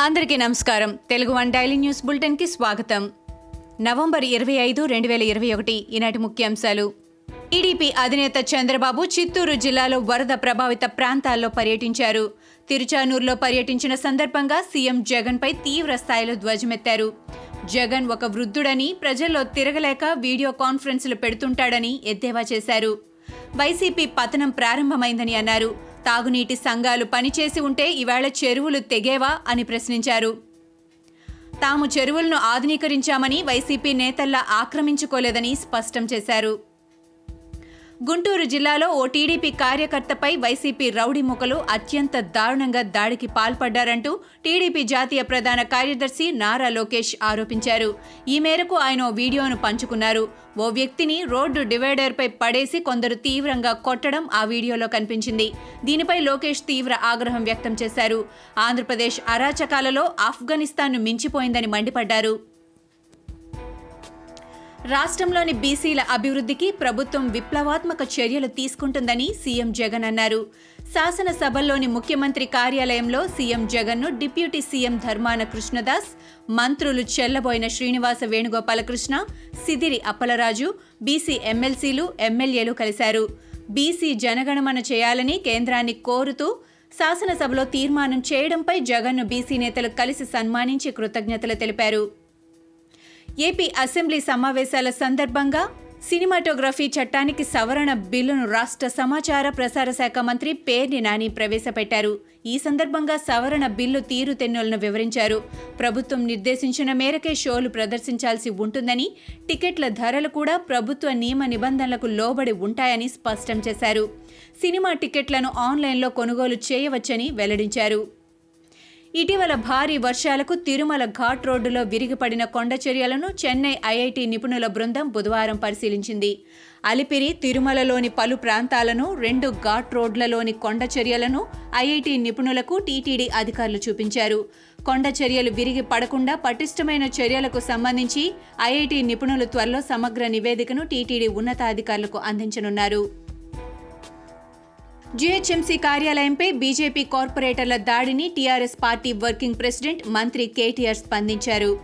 అందరికీ నమస్కారం. Telugu one daily news బులెటిన్కి స్వాగతం. నవంబర్ ఇరవై ఐదు రెండు వేల ఇరవై ఒకటి ఈనాటి ముఖ్యాంశాలు. టీడీపీ అధినేత చంద్రబాబు చిత్తూరు జిల్లాలో వరద ప్రభావిత ప్రాంతాల్లో పర్యటించారు. తిరుచానూరులో పర్యటించిన సందర్భంగా సీఎం జగన్పై తీవ్ర స్థాయిలో ధ్వజమెత్తారు. జగన్ ఒక వృద్ధుడని ప్రజల్లో తిరగలేక వీడియో కాన్ఫరెన్సులు పెడుతుంటాడని ఎద్దేవా చేశారు. వైసీపీ పతనం ప్రారంభమైందని అన్నారు. తాగునీటి సంఘాలు పనిచేసి ఉంటే ఇవాళ చెరువులు తెగేవా అని ప్రశ్నించారు. తాము చెరువులను ఆధునీకరించామని వైసీపీ నేతల్లా ఆక్రమించుకోలేదని స్పష్టం చేశారు. గుంటూరు జిల్లాలో ఓ టీడీపీ కార్యకర్తపై వైసీపీ రౌడీ ముఖలు అత్యంత దారుణంగా దాడికి పాల్పడ్డారంటూ టీడీపీ జాతీయ ప్రధాన కార్యదర్శి నారా లోకేష్ ఆరోపించారు. ఈ మేరకు ఆయన ఓ వీడియోను పంచుకున్నారు. ఓ వ్యక్తిని రోడ్డు డివైడర్పై పడేసి కొందరు తీవ్రంగా కొట్టడం ఆ వీడియోలో కనిపించింది. దీనిపై లోకేష్ తీవ్ర ఆగ్రహం వ్యక్తం చేశారు. ఆంధ్రప్రదేశ్ అరాచకాలలో ఆఫ్ఘనిస్తాన్ను మించిపోయిందని మండిపడ్డారు. రాష్ట్రంలోని బీసీల అభివృద్ధికి ప్రభుత్వం విప్లవాత్మక చర్యలు తీసుకుంటుందని సీఎం జగన్ అన్నారు. శాసనసభల్లోని ముఖ్యమంత్రి కార్యాలయంలో సీఎం జగన్ను డిప్యూటీ సీఎం ధర్మాన కృష్ణదాస్ మంత్రులు చెల్లబోయిన శ్రీనివాస వేణుగోపాలకృష్ణ సిదిరి అప్పలరాజు బీసీ ఎమ్మెల్సీలు ఎమ్మెల్యేలు కలిశారు. బీసీ జనగణమన చేయాలని కేంద్రాన్ని కోరుతూ శాసనసభలో తీర్మానం చేయడంపై జగన్ను బీసీ నేతలు కలిసి సన్మానించి కృతజ్ఞతలు తెలిపారు. ఏపీ అసెంబ్లీ సమావేశాల సందర్భంగా సినిమాటోగ్రఫీ చట్టానికి సవరణ బిల్లును రాష్ట్ర సమాచార ప్రసార శాఖ మంత్రి పేర్ని నాని ప్రవేశపెట్టారు. ఈ సందర్భంగా సవరణ బిల్లు తీరుతెన్నులను వివరించారు. ప్రభుత్వం నిర్దేశించిన మేరకే షోలు ప్రదర్శించాల్సి ఉంటుందని టికెట్ల ధరలు కూడా ప్రభుత్వ నియమ నిబంధనలకు లోబడి ఉంటాయని స్పష్టం చేశారు. సినిమా టికెట్లను ఆన్లైన్లో కొనుగోలు చేయవచ్చని వెల్లడించారు. ఇటీవల భారీ వర్షాలకు తిరుమల ఘాట్ రోడ్డులో విరిగిపడిన కొండ చర్యలను చెన్నై ఐఐటి నిపుణుల బృందం బుధవారం పరిశీలించింది. అలిపిరి తిరుమలలోని పలు ప్రాంతాలను రెండు ఘాట్ రోడ్లలోని కొండ చర్యలను ఐఐటి నిపుణులకు టీటీడీ అధికారులు చూపించారు. కొండ చర్యలు విరిగి పడకుండా పటిష్టమైన చర్యలకు సంబంధించి ఐఐటి నిపుణులు త్వరలో సమగ్ర నివేదికను టీటీడీ ఉన్నతాధికారులకు అందించనున్నారు. జీహెచ్ఎంసీ కార్యాలయంపై బీజేపీ కార్పొరేటర్ల దాడిని టీఆర్ఎస్ పార్టీ వర్కింగ్ ప్రెసిడెంట్ మంత్రి కేటీఆర్ స్పందించారు.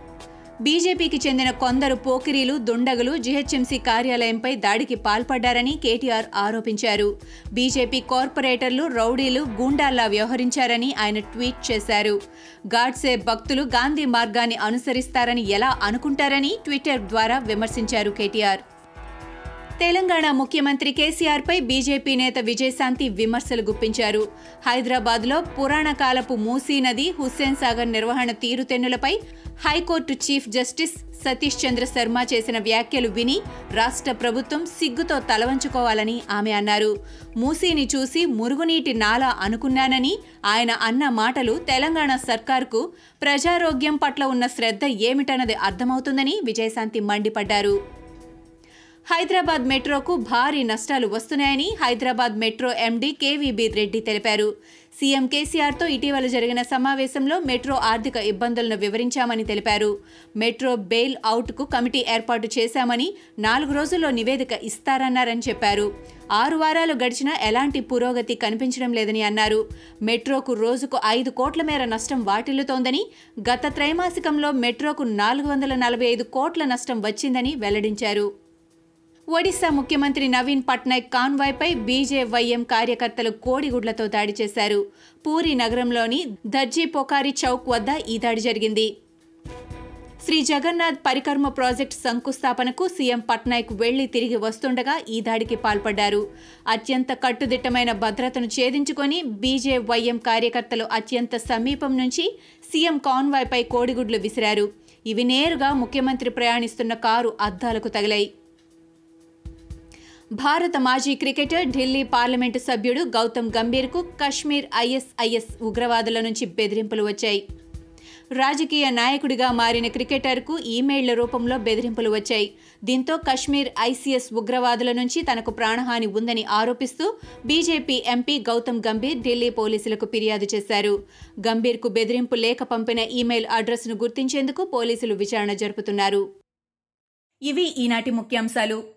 బీజేపీకి చెందిన కొందరు పోకిరీలు దుండగులు జీహెచ్ఎంసీ కార్యాలయంపై దాడికి పాల్పడ్డారని కేటీఆర్ ఆరోపించారు. బీజేపీ కార్పొరేటర్లు రౌడీలు గూండాల్లా వ్యవహరించారని ఆయన ట్వీట్ చేశారు. గాడ్సే భక్తులు గాంధీ మార్గాన్ని అనుసరిస్తారని ఎలా అనుకుంటారని ట్విట్టర్ ద్వారా విమర్శించారు కేటీఆర్. తెలంగాణ ముఖ్యమంత్రి కేసీఆర్ పై బీజేపీ నేత విజయశాంతి విమర్శలు గుప్పించారు. హైదరాబాద్లో పురాణ కాలపు మూసీ నది హుస్సేన్ సాగర్ నిర్వహణ తీరుతెన్నులపై high court chief justice Satish Chandra Sharma చేసిన వ్యాఖ్యలు విని రాష్ట్ర ప్రభుత్వం సిగ్గుతో తలవంచుకోవాలని ఆమె అన్నారు. మూసీని చూసి మురుగునీటి నాలా అనుకున్నానని ఆయన అన్న మాటలు తెలంగాణ సర్కార్కు ప్రజారోగ్యం పట్ల ఉన్న శ్రద్ధ ఏమిటన్నది అర్థమవుతుందని విజయశాంతి మండిపడ్డారు. హైదరాబాద్ మెట్రోకు భారీ నష్టాలు వస్తున్నాయని Hyderabad metro MD KVB Reddy తెలిపారు. సీఎం కేసీఆర్తో ఇటీవల జరిగిన సమావేశంలో మెట్రో ఆర్థిక ఇబ్బందులను వివరించామని తెలిపారు. మెట్రో బెయిల్ అవుట్కు కమిటీ ఏర్పాటు చేశామని నాలుగు రోజుల్లో నివేదిక ఇస్తారన్నారని చెప్పారు. ఆరు వారాలు గడిచినా ఎలాంటి పురోగతి కనిపించడం లేదని అన్నారు. మెట్రోకు రోజుకు ఐదు కోట్ల మేర నష్టం వాటిల్లుతోందని గత త్రైమాసికంలో మెట్రోకు నాలుగు వందల నలభై ఐదు కోట్ల నష్టం వచ్చిందని వెల్లడించారు. ఒడిశా ముఖ్యమంత్రి నవీన్ పట్నాయక్ కాన్వాయ్పై బీజేవైఎం కార్యకర్తలు కోడిగుడ్లతో దాడి చేశారు. పూరి నగరంలోని దర్జీ పొకారి చౌక్ వద్ద ఈ దాడి జరిగింది. శ్రీ జగన్నాథ్ పరికర్మ ప్రాజెక్టు శంకుస్థాపనకు సీఎం పట్నాయక్ వెళ్ళి తిరిగి వస్తుండగా ఈ దాడికి పాల్పడ్డారు. అత్యంత కట్టుదిట్టమైన భద్రతను ఛేదించుకొని బీజేవైఎం కార్యకర్తలు అత్యంత సమీపం నుంచి సీఎం కాన్వాయ్పై కోడిగుడ్లు విసిరారు. ఇవి నేరుగా ముఖ్యమంత్రి ప్రయాణిస్తున్న కారు అద్దాలకు తగిలాయి. భారత మాజీ క్రికెటర్ ఢిల్లీ పార్లమెంటు సభ్యుడు గౌతమ్ గంభీర్కు కశ్మీర్ ఐఎస్ఐఎస్ ఉగ్రవాదుల నుంచి బెదిరింపులు వచ్చాయి. రాజకీయ నాయకుడిగా మారిన క్రికెటర్కు ఈమెయిళ్ళ రూపంలో బెదిరింపులు వచ్చాయి. దీంతో కశ్మీర్ ఐసీఎస్ ఉగ్రవాదుల నుంచి తనకు ప్రాణహాని ఉందని ఆరోపిస్తూ బీజేపీ ఎంపీ గౌతమ్ గంభీర్ ఢిల్లీ పోలీసులకు ఫిర్యాదు చేశారు. గంభీర్కు బెదిరింపు లేఖ పంపిన ఈమెయిల్ అడ్రస్ను గుర్తించేందుకు పోలీసులు విచారణ జరుపుతున్నారు. ఇవి ఈనాటి ముఖ్యాంశాలు.